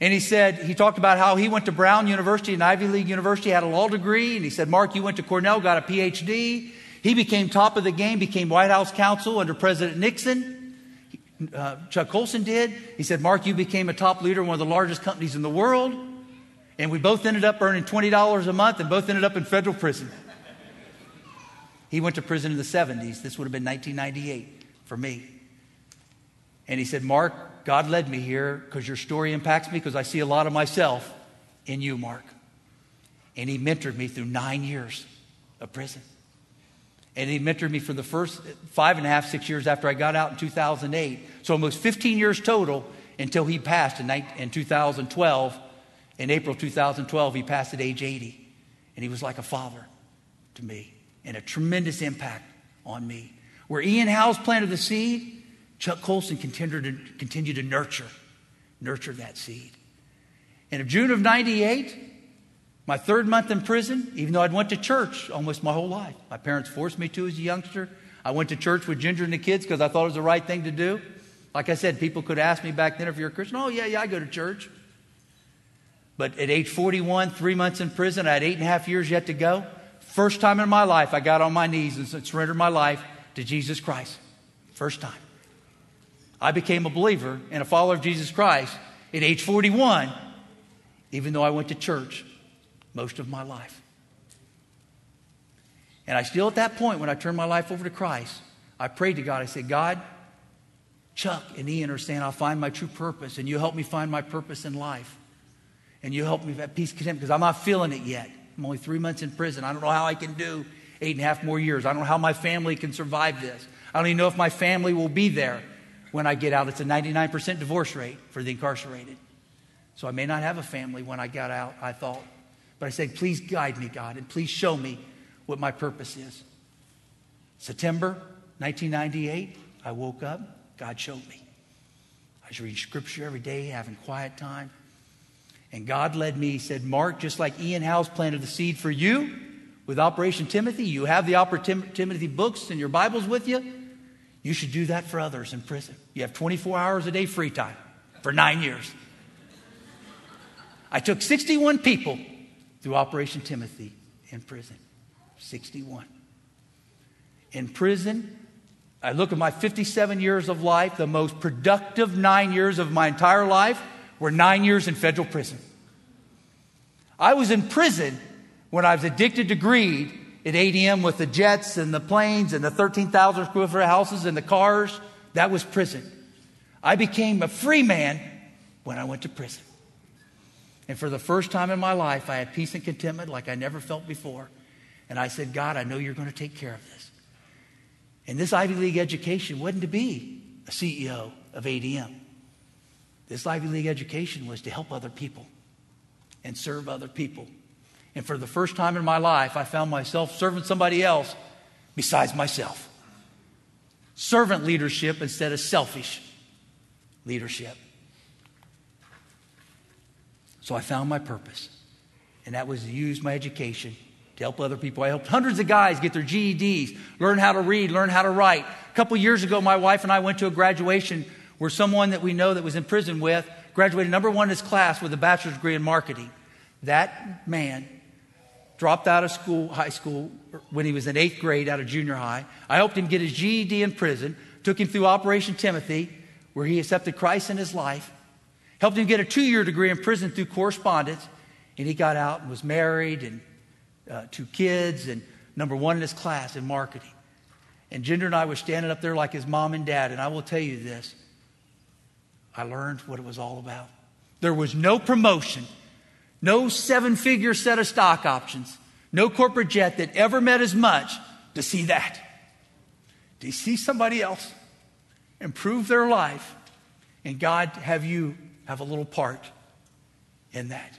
And he said, he talked about how he went to Brown University, an Ivy League university, had a law degree. And he said, Mark, you went to Cornell, got a PhD. He became top of the game, became White House counsel under President Nixon. Uh, Chuck Colson did. He said, Mark, you became a top leader in one of the largest companies in the world. And we both ended up earning $20 a month and both ended up in federal prison. He went to prison in the 70s. This would have been 1998 for me. And he said, Mark, God led me here because your story impacts me because I see a lot of myself in you, Mark. And he mentored me through nine years of prison. And he mentored me for the first five and a half, six years after I got out in 2008. So almost 15 years total until he passed in, in 2012. In April 2012, he passed at age 80. And he was like a father to me and a tremendous impact on me. Where Ian Howes planted the seed, Chuck Colson continued to, continued to nurture, nurture that seed. And in June of 98, my third month in prison, even though I'd went to church almost my whole life. My parents forced me to as a youngster. I went to church with Ginger and the kids because I thought it was the right thing to do. Like I said, people could ask me back then if you're a Christian, oh, yeah, yeah, I go to church. But at age 41, three months in prison, I had eight and a half years yet to go. First time in my life, I got on my knees and surrendered my life to Jesus Christ. First time. I became a believer and a follower of Jesus Christ at age 41, even though I went to church most of my life. And I still, at that point, when I turned my life over to Christ, I prayed to God. I said, God, Chuck and Ian are saying I'll find my true purpose, and you help me find my purpose in life. And you help me have peace content because I'm not feeling it yet. I'm only three months in prison. I don't know how I can do eight and a half more years. I don't know how my family can survive this. I don't even know if my family will be there when I get out. It's a 99% divorce rate for the incarcerated. So I may not have a family when I got out, I thought. But I said, please guide me, God, and please show me what my purpose is. September 1998, I woke up, God showed me. I was reading scripture every day, having quiet time. And God led me. He said, Mark, just like Ian Howes planted the seed for you with Operation Timothy, you have the Operation Timothy books and your Bibles with you. You should do that for others in prison. You have 24 hours a day free time for nine years. I took 61 people through Operation Timothy in prison. 61. In prison, I look at my 57 years of life, the most productive nine years of my entire life were nine years in federal prison. I was in prison when I was addicted to greed at ADM with the jets and the planes and the 13,000 square foot houses and the cars. That was prison. I became a free man when I went to prison. And for the first time in my life, I had peace and contentment like I never felt before. And I said, God, I know you're going to take care of this. And this Ivy League education wasn't to be a CEO of ADM. This Ivy League education was to help other people and serve other people. And for the first time in my life, I found myself serving somebody else besides myself. Servant leadership instead of selfish leadership. I found my purpose, and that was to use my education to help other people. I helped hundreds of guys get their GEDs, learn how to read, learn how to write. A couple years ago, my wife and I went to a graduation where someone that we know that was in prison with graduated number one in his class with a bachelor's degree in marketing. That man dropped out of school, high school, when he was in eighth grade out of junior high. I helped him get his GED in prison, took him through Operation Timothy, where he accepted Christ in his life, helped him get a two year degree in prison through correspondence, and he got out and was married and uh, two kids and number one in his class in marketing. And Ginger and I were standing up there like his mom and dad, and I will tell you this I learned what it was all about. There was no promotion, no seven figure set of stock options, no corporate jet that ever met as much to see that. To see somebody else improve their life, and God have you have a little part in that.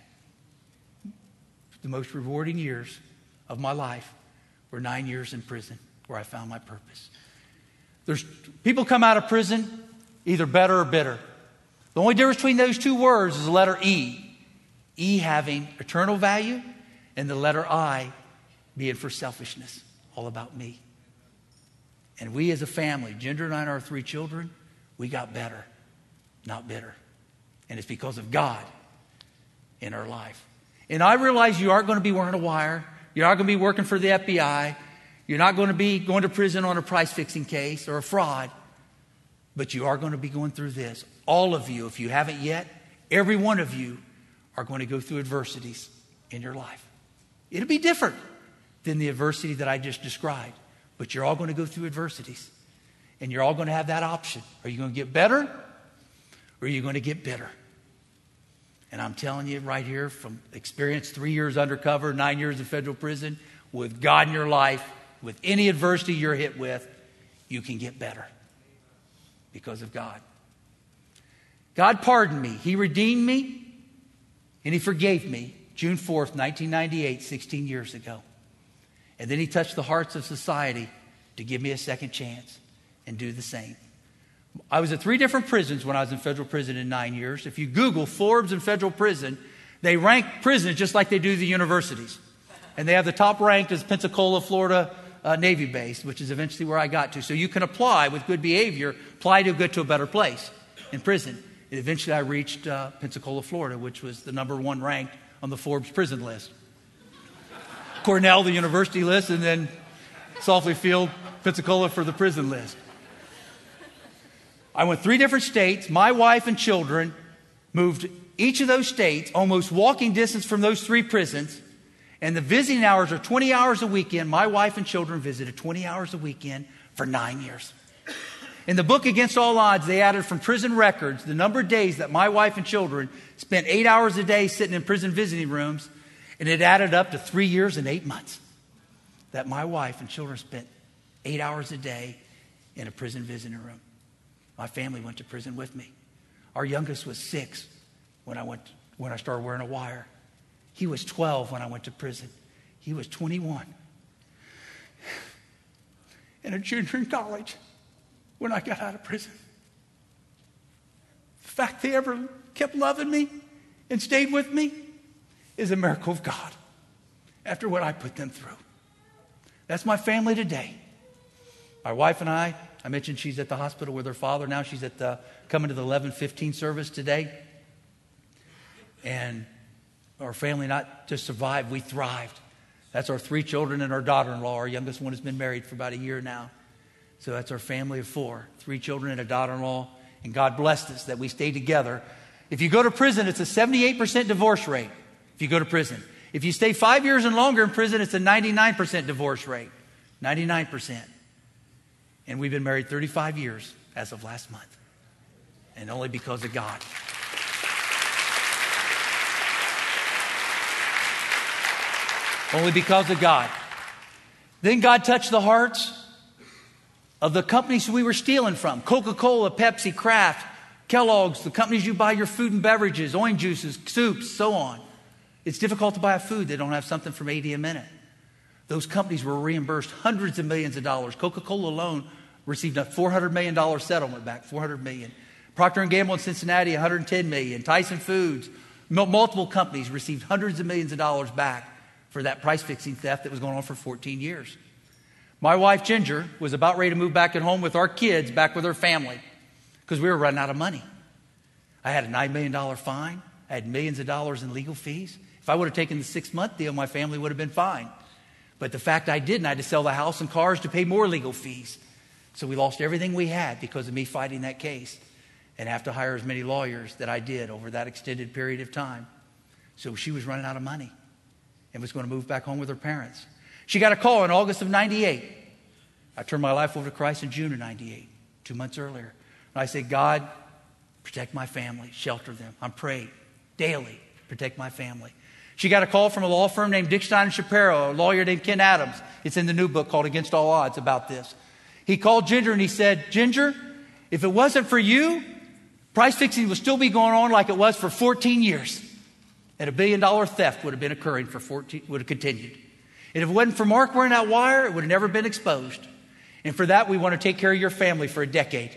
The most rewarding years of my life were nine years in prison where I found my purpose. There's people come out of prison either better or bitter. The only difference between those two words is the letter E. E having eternal value, and the letter I being for selfishness, all about me. And we as a family, Ginger and I and our three children, we got better, not bitter. And it's because of God in our life. And I realize you aren't going to be wearing a wire. You're not going to be working for the FBI. You're not going to be going to prison on a price fixing case or a fraud. But you are going to be going through this. All of you, if you haven't yet, every one of you are going to go through adversities in your life. It'll be different than the adversity that I just described, but you're all going to go through adversities. And you're all going to have that option. Are you going to get better or are you going to get bitter? And I'm telling you right here from experience three years undercover, nine years in federal prison, with God in your life, with any adversity you're hit with, you can get better because of God. God pardoned me. He redeemed me and He forgave me June 4th, 1998, 16 years ago. And then He touched the hearts of society to give me a second chance and do the same. I was at three different prisons when I was in federal prison in nine years. If you Google Forbes and federal prison, they rank prisons just like they do the universities. And they have the top ranked as Pensacola, Florida uh, Navy base, which is eventually where I got to. So you can apply with good behavior, apply to get to a better place in prison. And eventually I reached uh, Pensacola, Florida, which was the number one ranked on the Forbes prison list. Cornell, the university list, and then Saufley Field, Pensacola for the prison list. I went three different states. My wife and children moved each of those states, almost walking distance from those three prisons. And the visiting hours are 20 hours a weekend. My wife and children visited 20 hours a weekend for nine years. In the book Against All Odds, they added from prison records the number of days that my wife and children spent eight hours a day sitting in prison visiting rooms, and it added up to three years and eight months that my wife and children spent eight hours a day in a prison visiting room. My family went to prison with me. Our youngest was six when I, went, when I started wearing a wire. He was 12 when I went to prison. He was 21. And a junior in college when I got out of prison. The fact they ever kept loving me and stayed with me is a miracle of God after what I put them through. That's my family today. My wife and I, I mentioned she's at the hospital with her father. Now she's at the coming to the 11:15 service today. And our family not just survived, we thrived. That's our three children and our daughter in law. Our youngest one has been married for about a year now. So that's our family of four three children and a daughter in law. And God blessed us that we stayed together. If you go to prison, it's a 78% divorce rate. If you go to prison, if you stay five years and longer in prison, it's a 99% divorce rate. 99%. And we've been married 35 years as of last month. And only because of God. Only because of God. Then God touched the hearts of the companies we were stealing from Coca Cola, Pepsi, Kraft, Kellogg's, the companies you buy your food and beverages, orange juices, soups, so on. It's difficult to buy a food they don't have something from ADM a it. Those companies were reimbursed hundreds of millions of dollars. Coca Cola alone received a $400 million settlement back, 400 million. Procter & Gamble in Cincinnati, 110 million. Tyson Foods, multiple companies received hundreds of millions of dollars back for that price fixing theft that was going on for 14 years. My wife, Ginger, was about ready to move back at home with our kids, back with her family, because we were running out of money. I had a $9 million fine. I had millions of dollars in legal fees. If I would have taken the six month deal, my family would have been fine. But the fact I didn't, I had to sell the house and cars to pay more legal fees. So we lost everything we had because of me fighting that case and have to hire as many lawyers that I did over that extended period of time. So she was running out of money and was going to move back home with her parents. She got a call in August of 98. I turned my life over to Christ in June of 98, two months earlier. And I said, God, protect my family, shelter them. I'm praying daily, protect my family. She got a call from a law firm named Dickstein and Shapiro, a lawyer named Ken Adams. It's in the new book called Against All Odds about this. He called Ginger and he said, Ginger, if it wasn't for you, price fixing would still be going on like it was for 14 years. And a billion dollar theft would have been occurring for 14, would have continued. And if it wasn't for Mark wearing that wire, it would have never been exposed. And for that, we want to take care of your family for a decade.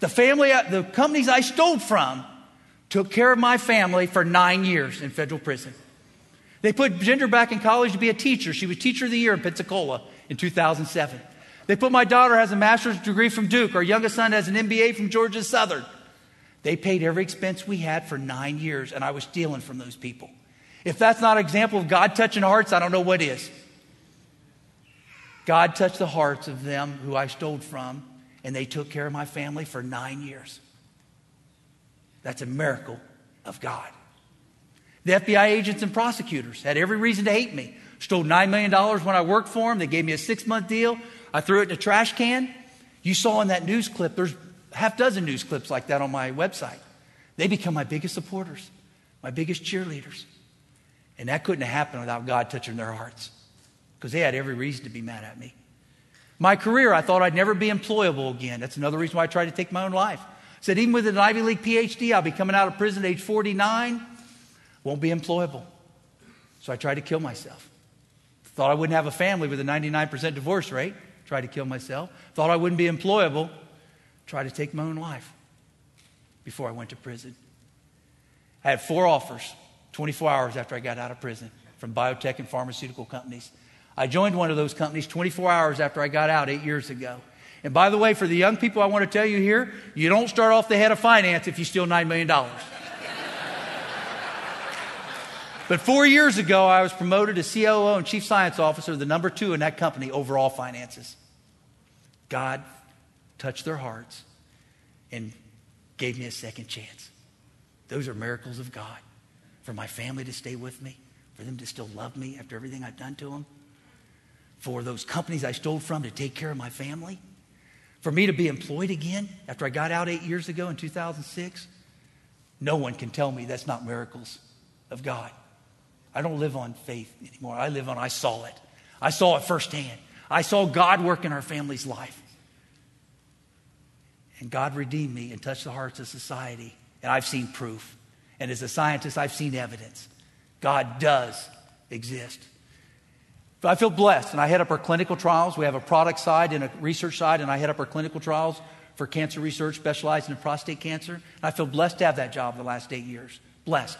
The family, uh, the companies I stole from took care of my family for nine years in federal prison. They put Ginger back in college to be a teacher. She was teacher of the year in Pensacola in 2007. They put my daughter has a master's degree from Duke. Our youngest son has an MBA from Georgia Southern. They paid every expense we had for nine years, and I was stealing from those people. If that's not an example of God touching hearts, I don't know what is. God touched the hearts of them who I stole from, and they took care of my family for nine years. That's a miracle of God. The FBI agents and prosecutors had every reason to hate me. Stole $9 million when I worked for them. They gave me a six month deal. I threw it in a trash can. You saw in that news clip, there's half dozen news clips like that on my website. They become my biggest supporters, my biggest cheerleaders. And that couldn't have happened without God touching their hearts because they had every reason to be mad at me. My career, I thought I'd never be employable again. That's another reason why I tried to take my own life. Said, even with an Ivy League PhD, I'll be coming out of prison at age 49, won't be employable. So I tried to kill myself. Thought I wouldn't have a family with a 99% divorce rate tried to kill myself. Thought I wouldn't be employable, tried to take my own life before I went to prison. I had four offers 24 hours after I got out of prison from biotech and pharmaceutical companies. I joined one of those companies 24 hours after I got out eight years ago. And by the way, for the young people, I want to tell you here, you don't start off the head of finance if you steal $9 million. But four years ago, I was promoted to COO and Chief Science Officer, the number two in that company, overall finances. God touched their hearts and gave me a second chance. Those are miracles of God. For my family to stay with me, for them to still love me after everything I've done to them, for those companies I stole from to take care of my family, for me to be employed again after I got out eight years ago in 2006. No one can tell me that's not miracles of God. I don't live on faith anymore. I live on I saw it. I saw it firsthand. I saw God work in our family's life. And God redeemed me and touched the hearts of society. And I've seen proof. And as a scientist, I've seen evidence. God does exist. I feel blessed, and I head up our clinical trials. We have a product side and a research side, and I head up our clinical trials for cancer research specializing in prostate cancer. And I feel blessed to have that job the last eight years. Blessed.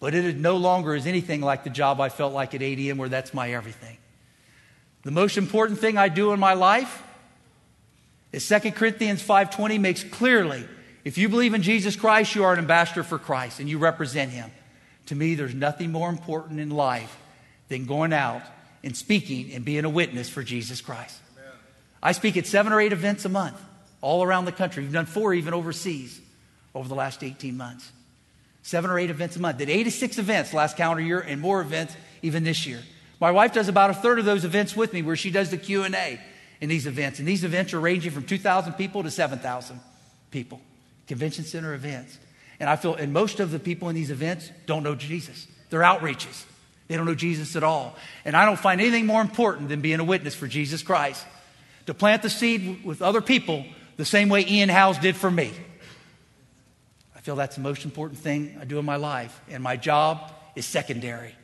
But it no longer is anything like the job I felt like at ADM, where that's my everything. The most important thing I do in my life is 2 Corinthians 5:20 makes clearly if you believe in Jesus Christ, you are an ambassador for Christ and you represent him. To me, there's nothing more important in life than going out and speaking and being a witness for Jesus Christ. Amen. I speak at seven or eight events a month all around the country. We've done four even overseas over the last 18 months. Seven or eight events a month. Did 86 events last calendar year and more events even this year. My wife does about a third of those events with me where she does the Q&A in these events. And these events are ranging from 2,000 people to 7,000 people. Convention center events. And I feel, and most of the people in these events don't know Jesus. They're outreaches. They don't know Jesus at all. And I don't find anything more important than being a witness for Jesus Christ. to plant the seed with other people the same way Ian Howes did for me. I feel that's the most important thing I do in my life, and my job is secondary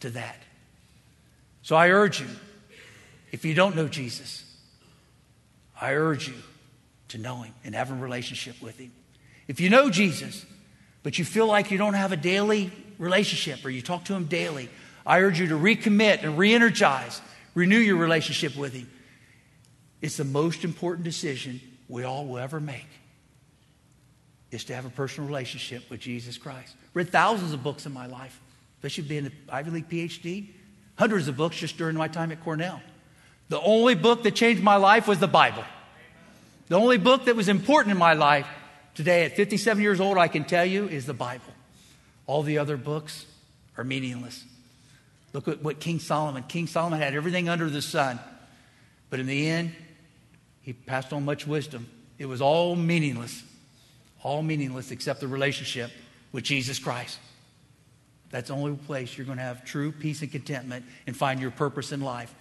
to that. So I urge you, if you don't know Jesus, I urge you to know him and have a relationship with him. If you know Jesus, but you feel like you don't have a daily relationship or you talk to him daily, I urge you to recommit and re energize, renew your relationship with him. It's the most important decision we all will ever make is to have a personal relationship with Jesus Christ. Read thousands of books in my life, especially being an Ivy League PhD, hundreds of books just during my time at Cornell. The only book that changed my life was the Bible. The only book that was important in my life today at 57 years old, I can tell you, is the Bible. All the other books are meaningless. Look at what King Solomon. King Solomon had everything under the sun. But in the end, he passed on much wisdom. It was all meaningless. All meaningless except the relationship with Jesus Christ. That's the only place you're going to have true peace and contentment and find your purpose in life.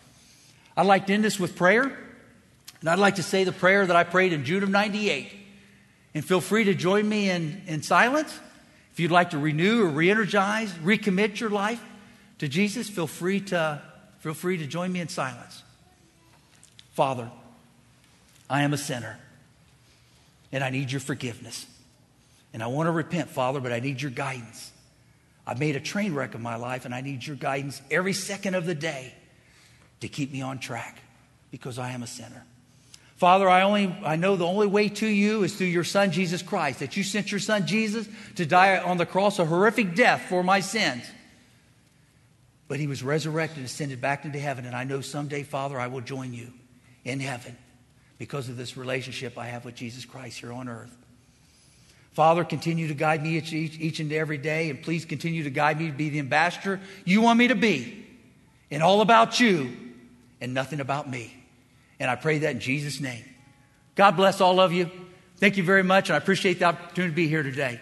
I'd like to end this with prayer. And I'd like to say the prayer that I prayed in June of 98. And feel free to join me in, in silence. If you'd like to renew or re energize, recommit your life to Jesus, feel free to, feel free to join me in silence. Father, I am a sinner and I need your forgiveness. And I want to repent, Father, but I need your guidance. I've made a train wreck of my life, and I need your guidance every second of the day to keep me on track because I am a sinner. Father, I only I know the only way to you is through your son Jesus Christ. That you sent your son Jesus to die on the cross a horrific death for my sins. But he was resurrected and ascended back into heaven and I know someday, Father, I will join you in heaven because of this relationship I have with Jesus Christ here on earth. Father, continue to guide me each, each, each, and every day, and please continue to guide me to be the ambassador you want me to be, and all about you, and nothing about me. And I pray that in Jesus' name. God bless all of you. Thank you very much, and I appreciate the opportunity to be here today.